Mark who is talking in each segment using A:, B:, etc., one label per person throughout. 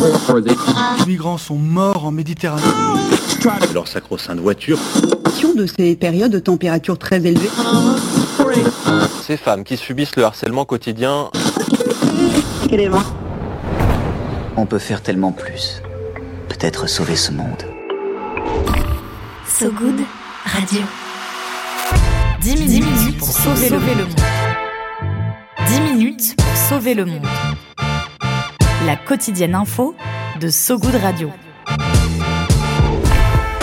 A: Les migrants sont morts en Méditerranée.
B: Leur sacro-sainte voiture.
C: de ces périodes de température très élevées.
D: Ces femmes qui subissent le harcèlement quotidien.
E: On peut faire tellement plus. Peut-être sauver ce monde.
F: So Good Radio. 10 minutes, pour sauver, le monde. 10 minutes pour sauver le monde. La quotidienne info de So Good Radio.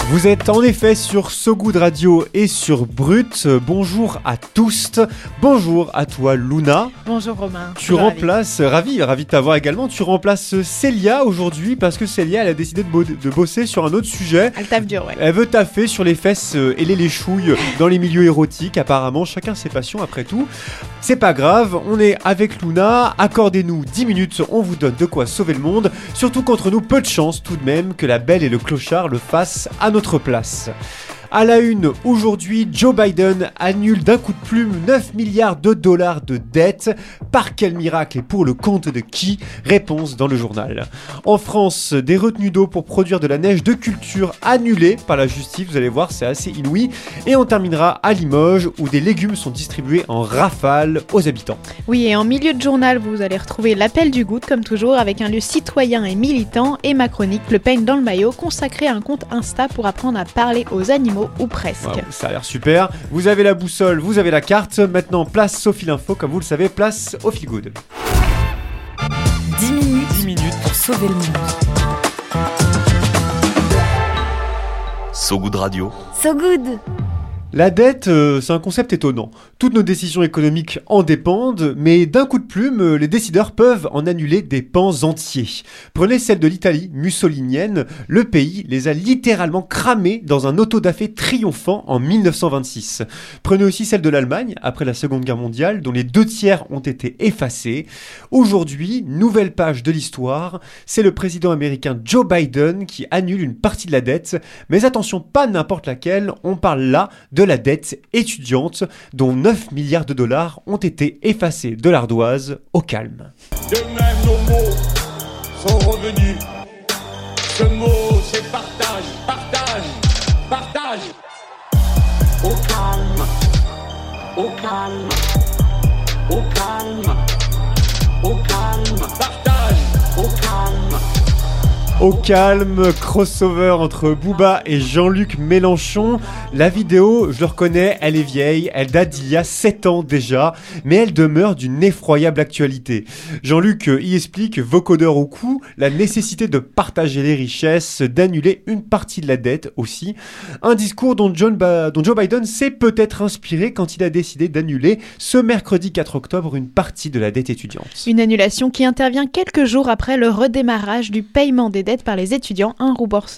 G: Vous êtes en effet sur So Good Radio et sur Brut. Bonjour à tous. Bonjour à toi Luna.
H: Bonjour Romain.
G: Tu remplaces, ravi, ravi de t'avoir également, tu remplaces Célia aujourd'hui parce que Célia elle a décidé de, de, bosser sur un autre sujet.
H: Elle taffe dur, ouais.
G: Elle veut taffer sur les fesses euh, et les léchouilles dans les milieux érotiques apparemment, chacun ses passions après tout. C'est pas grave, on est avec Luna, accordez-nous 10 minutes, on vous donne de quoi sauver le monde, surtout contre nous peu de chance tout de même que la belle et le clochard le fassent à place. À la une, aujourd'hui, Joe Biden annule d'un coup de plume 9 milliards de dollars de dettes. Par quel miracle et pour le compte de qui? Réponse dans le journal. En France, des retenues d'eau pour produire de la neige de culture annulées par la justice, vous allez voir, c'est assez inouï. Et on terminera à Limoges, où des légumes sont distribués en rafale aux habitants.
H: Oui, et en milieu de journal, vous allez retrouver l'appel du goutte, comme toujours, avec un lieu citoyen et militant, et ma chronique, le peigne dans le maillot, consacré à un compte Insta pour apprendre à parler aux animaux ou presque.
G: ça a l'air super. Vous avez la boussole, vous avez la carte. Maintenant, place au fil info, comme vous le savez, place au fil good.
F: 10 minutes, 10 minutes pour sauver le monde.
D: So Good Radio.
F: So Good
G: la dette, euh, c'est un concept étonnant. Toutes nos décisions économiques en dépendent, mais d'un coup de plume, euh, les décideurs peuvent en annuler des pans entiers. Prenez celle de l'Italie mussolinienne, le pays les a littéralement cramés dans un autodafé triomphant en 1926. Prenez aussi celle de l'Allemagne, après la Seconde Guerre mondiale, dont les deux tiers ont été effacés. Aujourd'hui, nouvelle page de l'histoire, c'est le président américain Joe Biden qui annule une partie de la dette, mais attention, pas n'importe laquelle, on parle là de la dette étudiante, dont 9 milliards de dollars ont été effacés de l'ardoise au calme.
I: De même, nos mots sont revenus. Ce mot, c'est partage, partage, partage. Au calme, au calme, au calme, au calme, partage, au calme.
G: Au calme, crossover entre Booba et Jean-Luc Mélenchon. La vidéo, je le reconnais, elle est vieille, elle date d'il y a 7 ans déjà, mais elle demeure d'une effroyable actualité. Jean-Luc y explique, vocodeur au cou, la nécessité de partager les richesses, d'annuler une partie de la dette aussi. Un discours dont, dont Joe Biden s'est peut-être inspiré quand il a décidé d'annuler ce mercredi 4 octobre une partie de la dette étudiante.
H: Une annulation qui intervient quelques jours après le redémarrage du paiement des par les étudiants, un,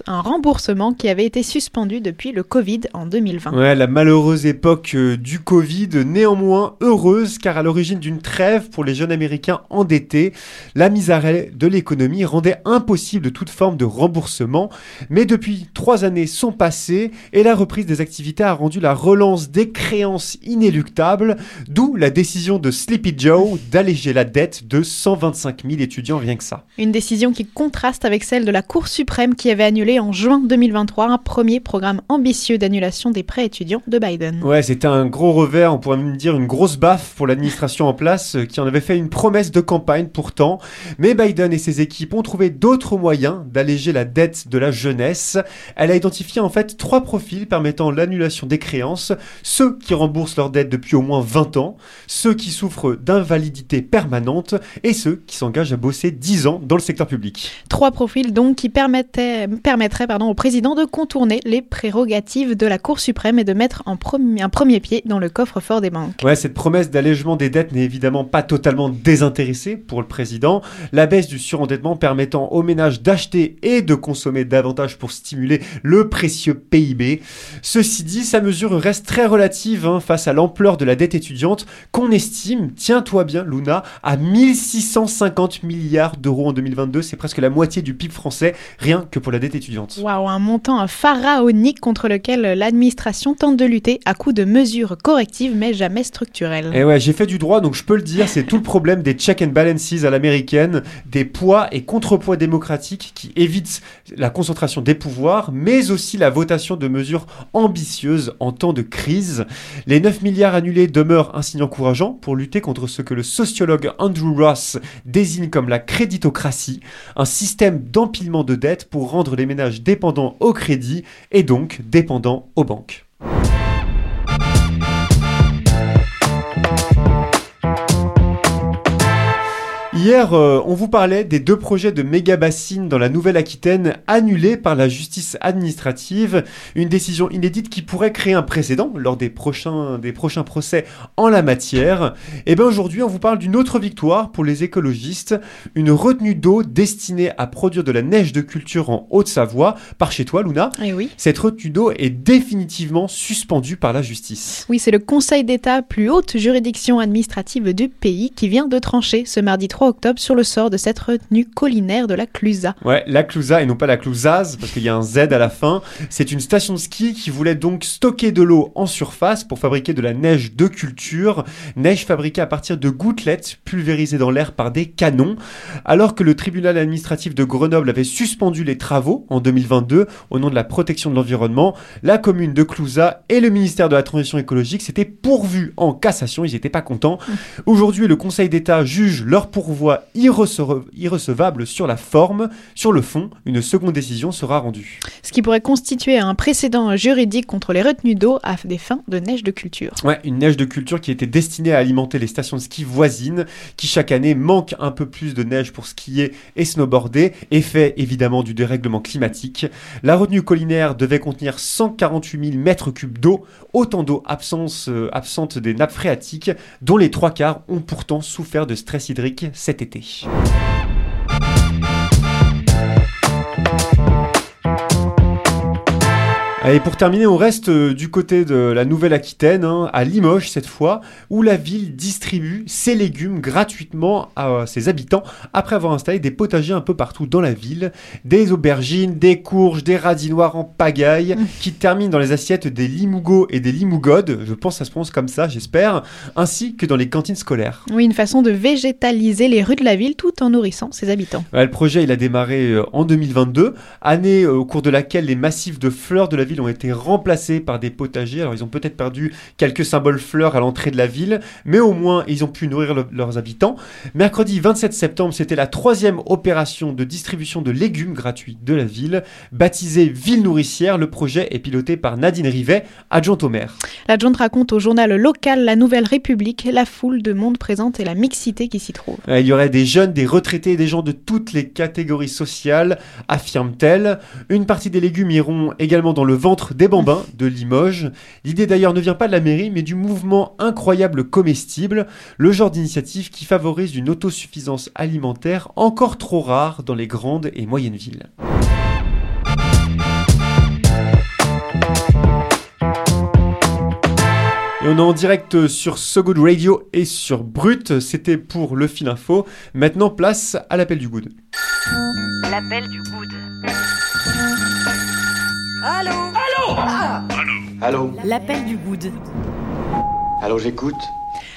H: un, remboursement qui avait été suspendu depuis le Covid en 2020.
G: Ouais, la malheureuse époque euh, du Covid, néanmoins heureuse car à l'origine d'une trêve pour les jeunes Américains endettés, la mise à arrêt de l'économie rendait impossible toute forme de remboursement. Mais depuis trois années sont passées et la reprise des activités a rendu la relance des créances inéluctable, d'où la décision de Sleepy Joe d'alléger la dette de 125 000 étudiants rien que ça.
H: Une décision qui contraste avec celle de la Cour suprême qui avait annulé en juin 2023 un premier programme ambitieux d'annulation des prêts étudiants de Biden.
G: Ouais, c'était un gros revers, on pourrait même dire une grosse baffe pour l'administration en place euh, qui en avait fait une promesse de campagne pourtant. Mais Biden et ses équipes ont trouvé d'autres moyens d'alléger la dette de la jeunesse. Elle a identifié en fait trois profils permettant l'annulation des créances. Ceux qui remboursent leur dette depuis au moins 20 ans, ceux qui souffrent d'invalidité permanente et ceux qui s'engagent à bosser 10 ans dans le secteur public.
H: Trois profils donc qui permettait, permettrait pardon, au président de contourner les prérogatives de la Cour suprême et de mettre en premier, un premier pied dans le coffre-fort des banques.
G: Ouais, cette promesse d'allègement des dettes n'est évidemment pas totalement désintéressée pour le président. La baisse du surendettement permettant aux ménages d'acheter et de consommer davantage pour stimuler le précieux PIB. Ceci dit, sa mesure reste très relative hein, face à l'ampleur de la dette étudiante qu'on estime, tiens-toi bien Luna, à 1650 milliards d'euros en 2022. C'est presque la moitié du PIB français, rien que pour la dette étudiante.
H: Waouh, un montant pharaonique contre lequel l'administration tente de lutter à coup de mesures correctives mais jamais structurelles.
G: Et ouais, j'ai fait du droit, donc je peux le dire, c'est tout le problème des check and balances à l'américaine, des poids et contrepoids démocratiques qui évitent la concentration des pouvoirs, mais aussi la votation de mesures ambitieuses en temps de crise. Les 9 milliards annulés demeurent un signe encourageant pour lutter contre ce que le sociologue Andrew Ross désigne comme la créditocratie, un système d'empilement de dettes pour rendre les ménages dépendants au crédit et donc dépendants aux banques. Hier, euh, on vous parlait des deux projets de méga bassines dans la Nouvelle-Aquitaine annulés par la justice administrative. Une décision inédite qui pourrait créer un précédent lors des prochains, des prochains procès en la matière. Et bien aujourd'hui, on vous parle d'une autre victoire pour les écologistes. Une retenue d'eau destinée à produire de la neige de culture en Haute-Savoie, par chez toi, Luna.
H: Et oui.
G: Cette retenue d'eau est définitivement suspendue par la justice.
H: Oui, c'est le Conseil d'État, plus haute juridiction administrative du pays, qui vient de trancher ce mardi 3 octobre sur le sort de cette retenue collinaire de la Clusa.
G: Ouais, la Clusa et non pas la Clusaz, parce qu'il y a un Z à la fin. C'est une station de ski qui voulait donc stocker de l'eau en surface pour fabriquer de la neige de culture. Neige fabriquée à partir de gouttelettes pulvérisées dans l'air par des canons. Alors que le tribunal administratif de Grenoble avait suspendu les travaux en 2022 au nom de la protection de l'environnement, la commune de Clousa et le ministère de la Transition écologique s'étaient pourvus en cassation. Ils n'étaient pas contents. Aujourd'hui, le Conseil d'État juge leur pourvoi irrece- irrecevable sur la forme. Sur le fond, une seconde décision sera rendue.
H: Ce qui pourrait constituer un précédent juridique contre les retenues d'eau à des fins de neige de culture.
G: Ouais, une neige de culture qui était destinée à alimenter les stations de ski voisines, qui chaque année manquent un peu plus de neige pour skier et snowboarder, effet évidemment du dérèglement climatique. La retenue collinaire devait contenir 148 000 mètres cubes d'eau, autant d'eau absence, euh, absente des nappes phréatiques, dont les trois quarts ont pourtant souffert de stress hydrique cet été. Et pour terminer, on reste euh, du côté de la Nouvelle-Aquitaine, hein, à Limoges cette fois, où la ville distribue ses légumes gratuitement à ses habitants après avoir installé des potagers un peu partout dans la ville. Des aubergines, des courges, des radis noirs en pagaille qui terminent dans les assiettes des limougots et des limougodes, je pense que ça se prononce comme ça, j'espère, ainsi que dans les cantines scolaires.
H: Oui, une façon de végétaliser les rues de la ville tout en nourrissant ses habitants.
G: Ouais, le projet il a démarré euh, en 2022, année euh, au cours de laquelle les massifs de fleurs de la ville ont été remplacés par des potagers. Alors ils ont peut-être perdu quelques symboles fleurs à l'entrée de la ville, mais au moins ils ont pu nourrir le- leurs habitants. Mercredi 27 septembre, c'était la troisième opération de distribution de légumes gratuits de la ville. Baptisée Ville nourricière, le projet est piloté par Nadine Rivet, adjointe au maire.
H: L'adjointe raconte au journal local La Nouvelle République la foule de monde présente et la mixité qui s'y trouve.
G: Il y aurait des jeunes, des retraités, des gens de toutes les catégories sociales, affirme-t-elle. Une partie des légumes iront également dans le des bambins de Limoges. L'idée d'ailleurs ne vient pas de la mairie, mais du mouvement incroyable comestible, le genre d'initiative qui favorise une autosuffisance alimentaire encore trop rare dans les grandes et moyennes villes. Et on est en direct sur So Good Radio et sur Brut. C'était pour le fil info. Maintenant, place à l'appel du good.
F: L'appel du good.
J: Allô
F: L'appel du good.
J: Allô, j'écoute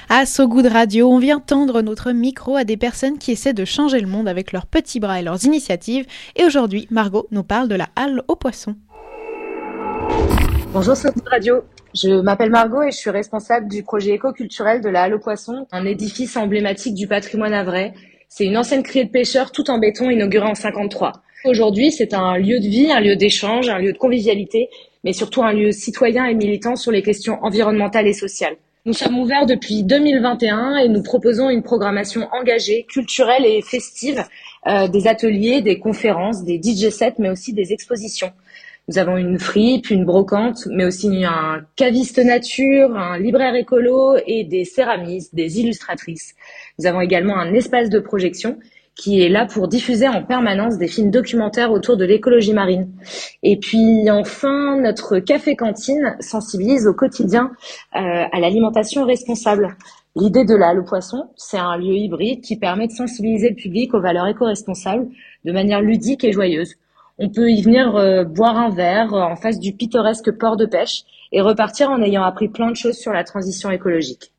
H: À So Good Radio, on vient tendre notre micro à des personnes qui essaient de changer le monde avec leurs petits bras et leurs initiatives. Et aujourd'hui, Margot nous parle de la halle aux poissons.
K: Bonjour Sophie Radio, je m'appelle Margot et je suis responsable du projet éco-culturel de la Halle aux Poissons, un édifice emblématique du patrimoine havrais. C'est une ancienne criée de pêcheurs tout en béton inaugurée en 53. Aujourd'hui, c'est un lieu de vie, un lieu d'échange, un lieu de convivialité, mais surtout un lieu citoyen et militant sur les questions environnementales et sociales. Nous sommes ouverts depuis 2021 et nous proposons une programmation engagée, culturelle et festive, euh, des ateliers, des conférences, des DJ sets, mais aussi des expositions. Nous avons une fripe, une brocante, mais aussi un caviste nature, un libraire écolo et des céramistes, des illustratrices. Nous avons également un espace de projection qui est là pour diffuser en permanence des films documentaires autour de l'écologie marine. Et puis enfin, notre café-cantine sensibilise au quotidien euh, à l'alimentation responsable. L'idée de la Halle aux Poissons, c'est un lieu hybride qui permet de sensibiliser le public aux valeurs éco-responsables de manière ludique et joyeuse. On peut y venir euh, boire un verre euh, en face du pittoresque port de pêche et repartir en ayant appris plein de choses sur la transition écologique.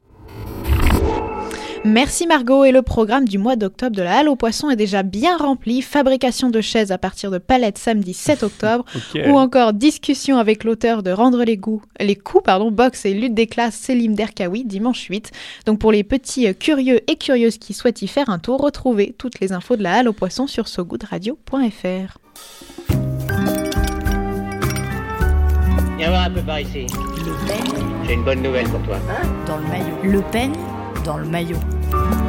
H: Merci Margot et le programme du mois d'octobre de la Halle aux Poissons est déjà bien rempli. Fabrication de chaises à partir de palettes samedi 7 octobre ou encore discussion avec l'auteur de Rendre les goûts, les coups pardon, boxe et lutte des classes Selim Derkaoui dimanche 8. Donc pour les petits euh, curieux et curieuses qui souhaitent y faire un tour, retrouvez toutes les infos de la Halle aux Poissons sur sogoodradio.fr.
L: Viens voir un peu par ici. J'ai une bonne nouvelle pour toi.
F: Dans le maillot. Le peigne dans le maillot. Bye.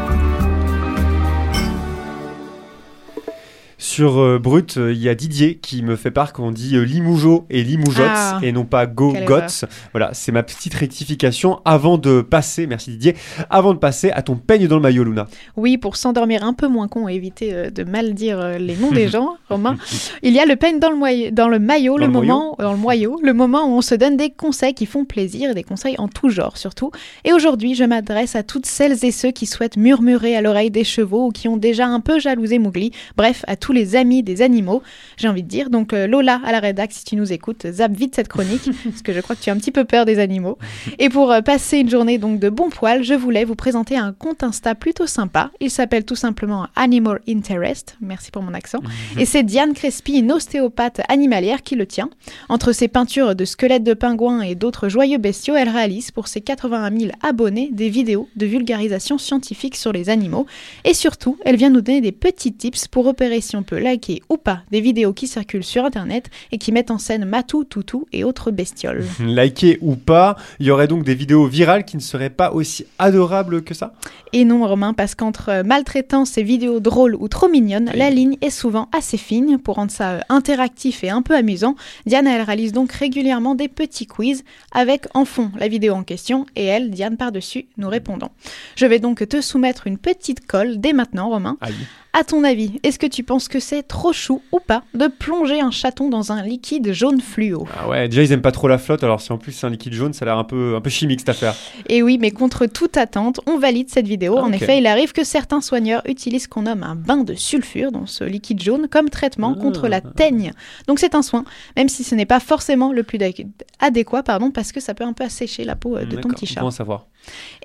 G: Sur euh, Brut, euh, il y a Didier qui me fait part qu'on dit euh, Limoujo et Limoujotte
H: Ah,
G: et non pas Go Gots. Voilà, c'est ma petite rectification avant de passer, merci Didier, avant de passer à ton peigne dans le maillot, Luna.
H: Oui, pour s'endormir un peu moins con et éviter de mal dire les noms des gens, Romain, il y a le peigne dans le, dans le maillot,
G: Dans
H: le,
G: le
H: moment, dans le moyau, le moment où on se donne des conseils qui font plaisir et des conseils en tout genre surtout. Et aujourd'hui, je m'adresse à toutes celles et ceux qui souhaitent murmurer à l'oreille des chevaux ou qui ont déjà un peu jalousé Mowgli, bref, à tous les amis des animaux, j'ai envie de dire. Donc euh, Lola à la rédac, si tu nous écoutes, zappe vite cette chronique, parce que je crois que tu as un petit peu peur des animaux. Et pour euh, passer une journée donc de bon poil, je voulais vous présenter un compte Insta plutôt sympa. Il s'appelle tout simplement Animal Interest. Merci pour mon accent. Et c'est Diane Crespi, une ostéopathe animalière, qui le tient. Entre ses peintures de squelettes de pingouins et d'autres joyeux bestiaux, elle réalise pour ses 81 000 abonnés des vidéos de vulgarisation scientifique sur les animaux. Et surtout, elle vient nous donner des petits tips pour repérer si on peut liker ou pas des vidéos qui circulent sur Internet et qui mettent en scène Matou, Toutou et autres bestioles.
G: Liker ou pas, il y aurait donc des vidéos virales qui ne seraient pas aussi adorables que ça
H: Et non, Romain, parce qu'entre maltraitance et vidéos drôles ou trop mignonnes, la ligne est souvent assez fine. Pour rendre ça euh, interactif et un peu amusant, Diane, elle réalise donc régulièrement des petits quiz avec en fond la vidéo en question et elle, Diane, par-dessus, nous répondant. Je vais donc te soumettre une petite colle dès maintenant, Romain.
G: Aïe.
H: À ton avis, est-ce que tu penses que c'est trop chou ou pas de plonger un chaton dans un liquide jaune fluo
G: Ah ouais, déjà ils aiment pas trop la flotte, alors si en plus c'est un liquide jaune, ça a l'air un peu, un peu chimique cette affaire.
H: Et oui, mais contre toute attente, on valide cette vidéo.
G: Ah,
H: en effet, il arrive que certains soigneurs utilisent ce qu'on nomme un bain de sulfure dans ce liquide jaune comme traitement
G: Ah.
H: contre la teigne. Donc c'est un soin, même si ce n'est pas forcément le plus adé- adéquat, pardon, parce que ça peut un peu assécher la peau euh, de ton petit chat.
G: Bon à savoir.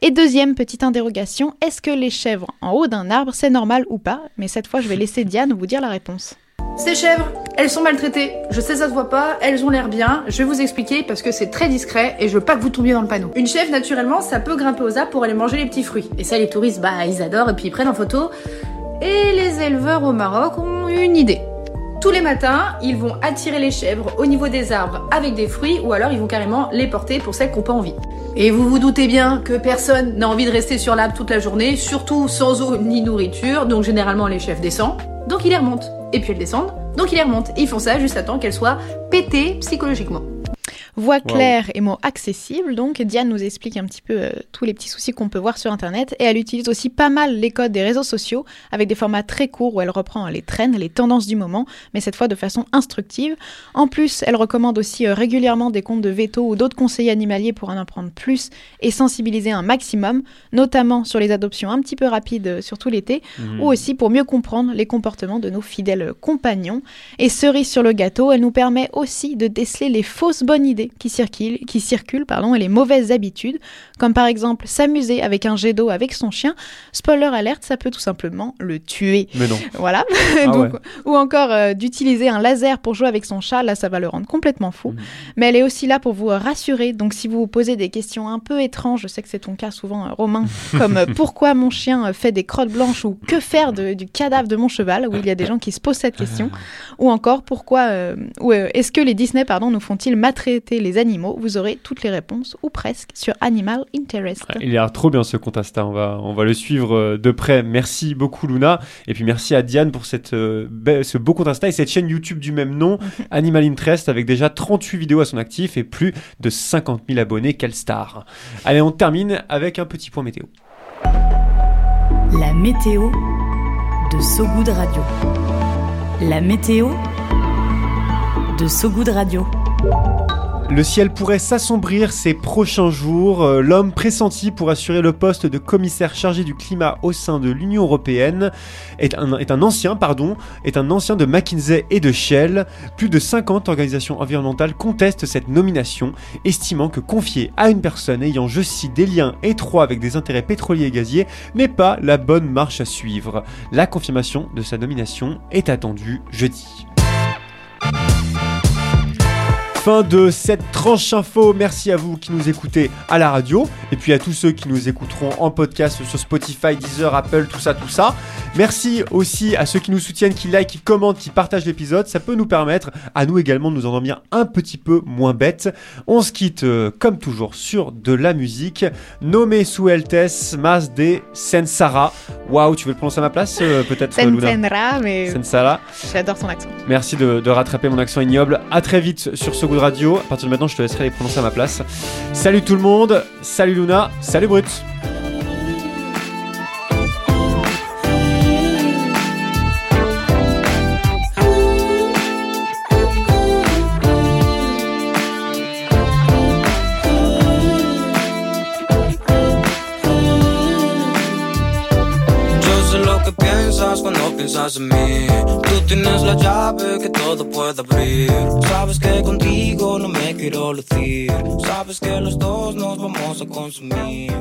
H: Et deuxième petite interrogation, est-ce que les chèvres en haut d'un arbre, c'est normal ou pas? Mais cette fois, je vais laisser Diane vous dire la réponse.
M: Ces chèvres, elles sont maltraitées. Je sais ça se voit pas, elles ont l'air bien. Je vais vous expliquer parce que c'est très discret et je veux pas que vous tombiez dans le panneau. Une chèvre, naturellement, ça peut grimper aux arbres pour aller manger les petits fruits. Et ça, les touristes, bah, ils adorent et puis ils prennent en photo. Et les éleveurs au Maroc ont une idée. Tous les matins, ils vont attirer les chèvres au niveau des arbres avec des fruits ou alors ils vont carrément les porter pour celles qui n'ont pas envie. Et vous vous doutez bien que personne n'a envie de rester sur l'arbre toute la journée, surtout sans eau ni nourriture, donc généralement les chèvres descendent, donc ils les remontent. Et puis elles descendent, donc ils les remontent. Ils font ça juste à temps qu'elles soient pétées psychologiquement.
H: Voix
M: Wow.
H: claire et mots accessibles, donc Diane nous explique un petit peu euh, tous les petits soucis qu'on peut voir sur Internet et elle utilise aussi pas mal les codes des réseaux sociaux avec des formats très courts où elle reprend les trends, les tendances du moment, mais cette fois de façon instructive. En plus, elle recommande aussi euh, régulièrement des comptes de veto ou d'autres conseillers animaliers pour en apprendre plus et sensibiliser un maximum, notamment sur les adoptions un petit peu rapides, euh, surtout l'été,
N: Mhm.
H: ou aussi pour mieux comprendre les comportements de nos fidèles compagnons. Et cerise sur le gâteau, elle nous permet aussi de déceler les fausses bonnes idées qui circulent, qui circulent pardon, et les mauvaises habitudes, comme par exemple s'amuser avec un jet d'eau avec son chien. Spoiler alerte, ça peut tout simplement le tuer.
G: Mais non.
H: Voilà.
G: Ah
H: Donc,
G: ouais.
H: Ou encore euh, d'utiliser un laser pour jouer avec son chat, là ça va le rendre complètement fou. Mais elle est aussi là pour vous rassurer. Donc si vous vous posez des questions un peu étranges, je sais que c'est ton cas souvent, euh, Romain, comme euh, pourquoi mon chien fait des crottes blanches ou que faire de- du cadavre de mon cheval, où il y a des gens qui se posent cette question. Ou encore pourquoi, ou, est-ce que les Disney pardon, nous font-ils maltraiter les animaux Vous aurez toutes les réponses, ou presque, sur Animal Interest.
G: Il a l'air trop bien ce compte Insta, on va, on va le suivre euh, de près. Merci beaucoup Luna, et puis merci à Diane pour cette, euh, ce beau compte Insta et cette chaîne YouTube du même nom, Animal Interest, avec déjà 38 vidéos à son actif et plus de 50 000 abonnés, quelle star Allez, on termine avec un petit point météo.
F: La météo de Sogoud Radio. La météo de Sogoud Radio.
G: Le ciel pourrait s'assombrir ces prochains jours. Euh, L'homme pressenti pour assurer le poste de commissaire chargé du climat au sein de l'Union européenne est un, ancien, est un ancien de McKinsey et de Shell. Plus de 50 organisations environnementales contestent cette nomination, estimant que confier à une personne ayant, je cite, des liens étroits avec des intérêts pétroliers et gaziers n'est pas la bonne marche à suivre. La confirmation de sa nomination est attendue jeudi. Fin de cette tranche info. Merci à vous qui nous écoutez à la radio et puis à tous ceux qui nous écouteront en podcast sur Spotify, Deezer, Apple, tout ça, tout ça. Merci aussi à ceux qui nous soutiennent, qui like, qui commentent, qui partagent l'épisode. Ça peut nous permettre à nous également de nous endormir un petit peu moins bêtes. On se quitte euh, comme toujours sur de la musique. Nommé sous Eltes, Mas de Sensara. Waouh, tu veux le prononcer à ma place euh, peut-être
H: Sensenra, mais
G: Sensara.
H: j'adore ton accent.
G: Merci de, de rattraper mon accent ignoble. À très vite sur ce goût de radio. À partir de maintenant, je te laisserai les prononcer à ma place. Salut tout le monde. Salut Luna. Salut Brut.
N: Piensas en mí. Tú tienes la llave que todo puede abrir. Sabes que contigo no me quiero lucir. Sabes que los dos nos vamos a consumir.